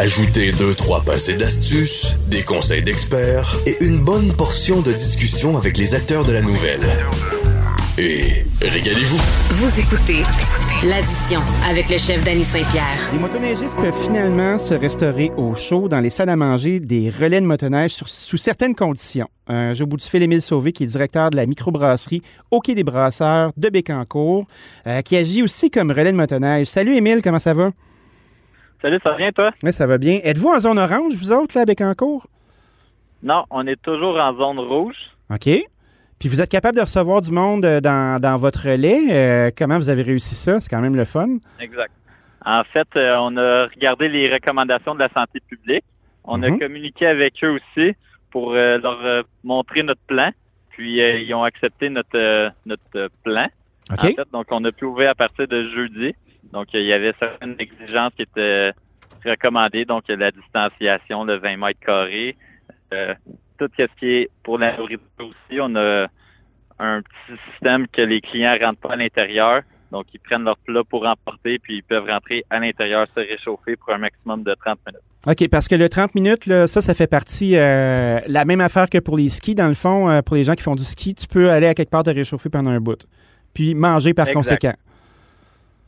Ajoutez deux, trois passés d'astuces, des conseils d'experts et une bonne portion de discussion avec les acteurs de la nouvelle. Et régalez-vous. Vous écoutez l'addition avec le chef Danny Saint-Pierre. Les motoneigistes peuvent finalement se restaurer au chaud dans les salles à manger des relais de motoneige sur- sous certaines conditions. Euh, J'ai au bout du fil Émile Sauvé, qui est directeur de la microbrasserie au Quai des Brasseurs de Bécancour, euh, qui agit aussi comme relais de motoneige. Salut Émile, comment ça va? Salut, ça va bien, toi? Oui, ça va bien. Êtes-vous en zone orange, vous autres, là, à Bécancour? Non, on est toujours en zone rouge. OK. Puis vous êtes capable de recevoir du monde euh, dans, dans votre relais. Euh, comment vous avez réussi ça? C'est quand même le fun. Exact. En fait, euh, on a regardé les recommandations de la santé publique. On Mhm. a communiqué avec eux aussi pour euh, leur montrer notre plan. Puis ils ont accepté notre notre plan. OK? En fait, donc on a pu ouvrir à partir de jeudi. Donc il y avait certaines exigences qui étaient recommandées, donc la distanciation, le 20 mètres carrés, euh, tout ce qui est pour la nourriture aussi. On a un petit système que les clients rentrent pas à l'intérieur. Donc, ils prennent leur plat pour emporter, puis ils peuvent rentrer à l'intérieur, se réchauffer pour un maximum de 30 minutes. OK, parce que le 30 minutes, là, ça, ça fait partie euh, la même affaire que pour les skis. Dans le fond, euh, pour les gens qui font du ski, tu peux aller à quelque part te réchauffer pendant un bout. Puis manger par Exact. conséquent.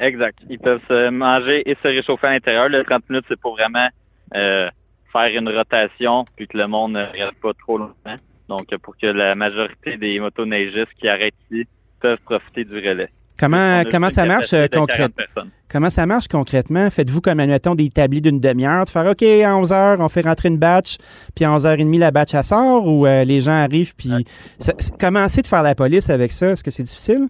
Exact. Ils peuvent se manger et se réchauffer à l'intérieur. Le 30 minutes, c'est pour vraiment euh, faire une rotation, puis que le monde ne reste pas trop longtemps. Donc, pour que la majorité des motoneigistes qui arrêtent ici peuvent profiter du relais. Comment, comment ça marche euh, de 40 concrètement? Comment ça marche concrètement? Faites-vous comme, admettons, des établis d'une demi-heure, de faire OK, à 11 h on fait rentrer une batch, puis à 11h30, la batch, elle sort, ou euh, les gens arrivent, puis. Comment c'est de faire la police avec ça? Est-ce que c'est difficile?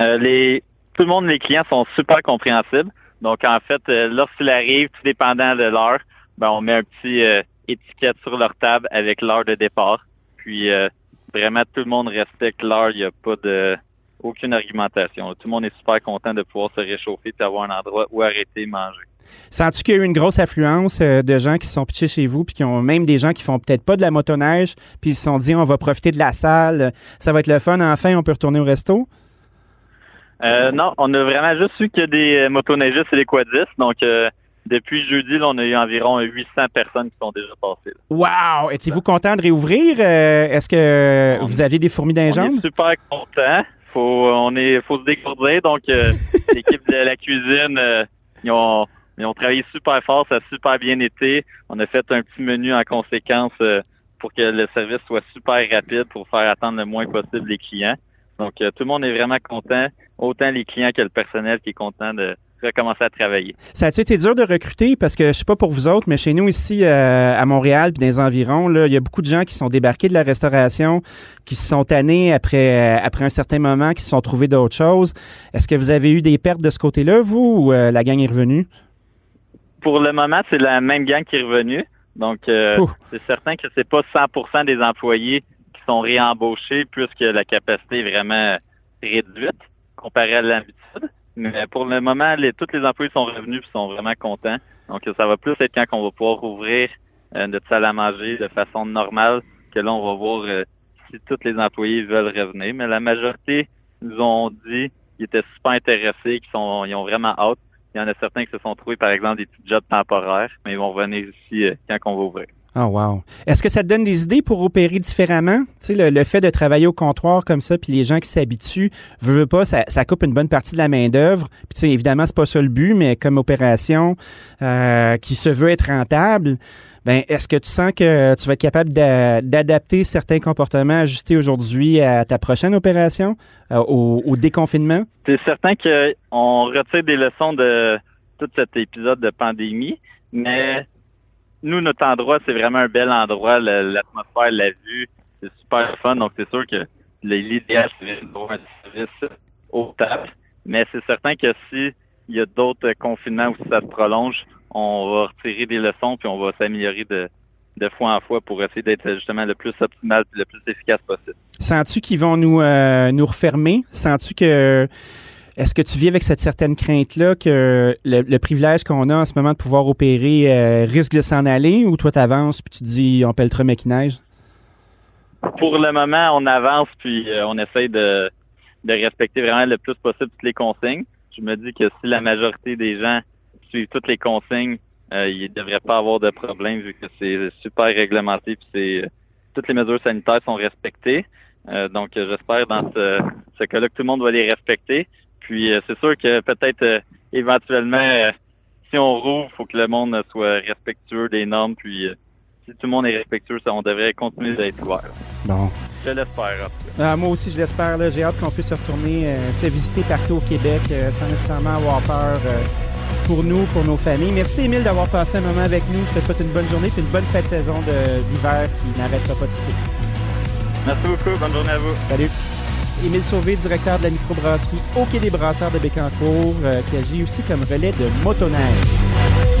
Euh, les, tout le monde, les clients sont super compréhensibles. Donc, en fait, euh, lorsqu'ils arrivent, tout dépendant de l'heure, ben, on met un petit euh, étiquette sur leur table avec l'heure de départ. Puis, euh, vraiment, tout le monde respecte l'heure. Il n'y a pas de aucune argumentation. Tout le monde est super content de pouvoir se réchauffer et avoir un endroit où arrêter manger. Sens-tu qu'il y a eu une grosse affluence de gens qui sont pitchés chez vous, puis qui ont même des gens qui font peut-être pas de la motoneige, puis ils se sont dit on va profiter de la salle, ça va être le fun, enfin on peut retourner au resto? Euh, non, on a vraiment juste y a des euh, motoneigistes et des quadistes. Donc, euh, depuis jeudi, là, on a eu environ 800 personnes qui sont déjà passées. là. Wow! Étiez-vous content de réouvrir? Euh, Est-ce que vous aviez des fourmis dans les On jambes? est super content. Faut, on est, faut se décourdir. Donc, euh, l'équipe de la cuisine, euh, ils, ont, ils ont travaillé super fort. Ça a super bien été. On a fait un petit menu en conséquence euh, pour que le service soit super rapide pour faire attendre le moins possible les clients. Donc, euh, tout le monde est vraiment content. Autant les clients que le personnel qui est content de recommencer à travailler. Ça a-tu été dur de recruter? Parce que je sais pas pour vous autres, mais chez nous ici euh, à Montréal puis dans les environs, là, il y a beaucoup de gens qui sont débarqués de la restauration, qui se sont tannés après, euh, après un certain moment, qui se sont trouvés d'autres choses. Est-ce que vous avez eu des pertes de ce côté-là, vous, ou euh, la gang est revenue? Pour le moment, c'est la même gang qui est revenue. Donc, c'est certain que c'est pas 100% des employés sont réembauchés puisque la capacité est vraiment réduite comparée à l'habitude. Mais pour le moment, les, tous les employés sont revenus et sont vraiment contents. Donc, ça va plus être quand on va pouvoir ouvrir euh, notre salle à manger de façon normale que là, on va voir euh, si tous les employés veulent revenir. Mais la majorité nous ont dit qu'ils étaient super intéressés, qu'ils sont, ils ont vraiment hâte. Il y en a certains qui se sont trouvés, par exemple, des petits jobs temporaires, mais ils vont revenir ici euh, quand on va ouvrir. Oh wow. Est-ce que ça te donne des idées pour opérer différemment? Tu sais, le, le fait de travailler au comptoir comme ça, puis les gens qui s'habituent, veut, pas, ça, ça coupe une bonne partie de la main-d'œuvre. Puis tu sais, évidemment, c'est pas ça le but, mais comme opération euh, qui se veut être rentable, ben est-ce que tu sens que tu vas être capable d'a- d'adapter certains comportements ajustés aujourd'hui à ta prochaine opération, euh, au, au déconfinement? C'est certain qu'on retire des leçons de tout cet épisode de pandémie, mais nous, notre endroit, c'est vraiment un bel endroit. L'atmosphère, la vue, c'est super fun. Donc, c'est sûr que l'idéal, c'est d'avoir un service aux tables. Mais c'est certain que si il y a d'autres confinements ou si ça se prolonge, on va retirer des leçons puis on va s'améliorer de, de fois en fois pour essayer d'être justement le plus optimal et le plus efficace possible. Sens-tu qu'ils vont nous, euh, nous refermer? Sens-tu que. Est-ce que tu vis avec cette certaine crainte-là que le, privilège qu'on a en ce moment de pouvoir opérer euh, risque de s'en aller ou toi t'avances puis tu dis on pèlera neige? Pour le moment, on avance puis euh, on essaye de, de respecter vraiment le plus possible toutes les consignes. Je me dis que si la majorité des gens suivent toutes les consignes, il ne devrait pas avoir de problème vu que c'est super réglementé puis c'est toutes les mesures sanitaires sont respectées. donc j'espère dans ce, ce cas-là que tout le monde va les respecter. Puis c'est sûr que peut-être éventuellement si on rouvre, il faut que le monde soit respectueux des normes. Puis si tout le monde est respectueux, ça, on devrait continuer d'être ouvert. Bon. Je l'espère. Ah, moi aussi, je l'espère. J'ai hâte qu'on puisse retourner euh, se visiter partout au Québec euh, sans nécessairement avoir peur euh, pour nous, pour nos familles. Merci, Émile, d'avoir passé un moment avec nous. Je te souhaite une bonne journée et une bonne fête de saison d'hiver qui n'arrêtera pas de citer. Merci beaucoup. Bonne journée à vous. Salut. Émile Sauvé, directeur de la microbrasserie au Quai des Brasseurs de Bécancourt, qui agit aussi comme relais de motoneige.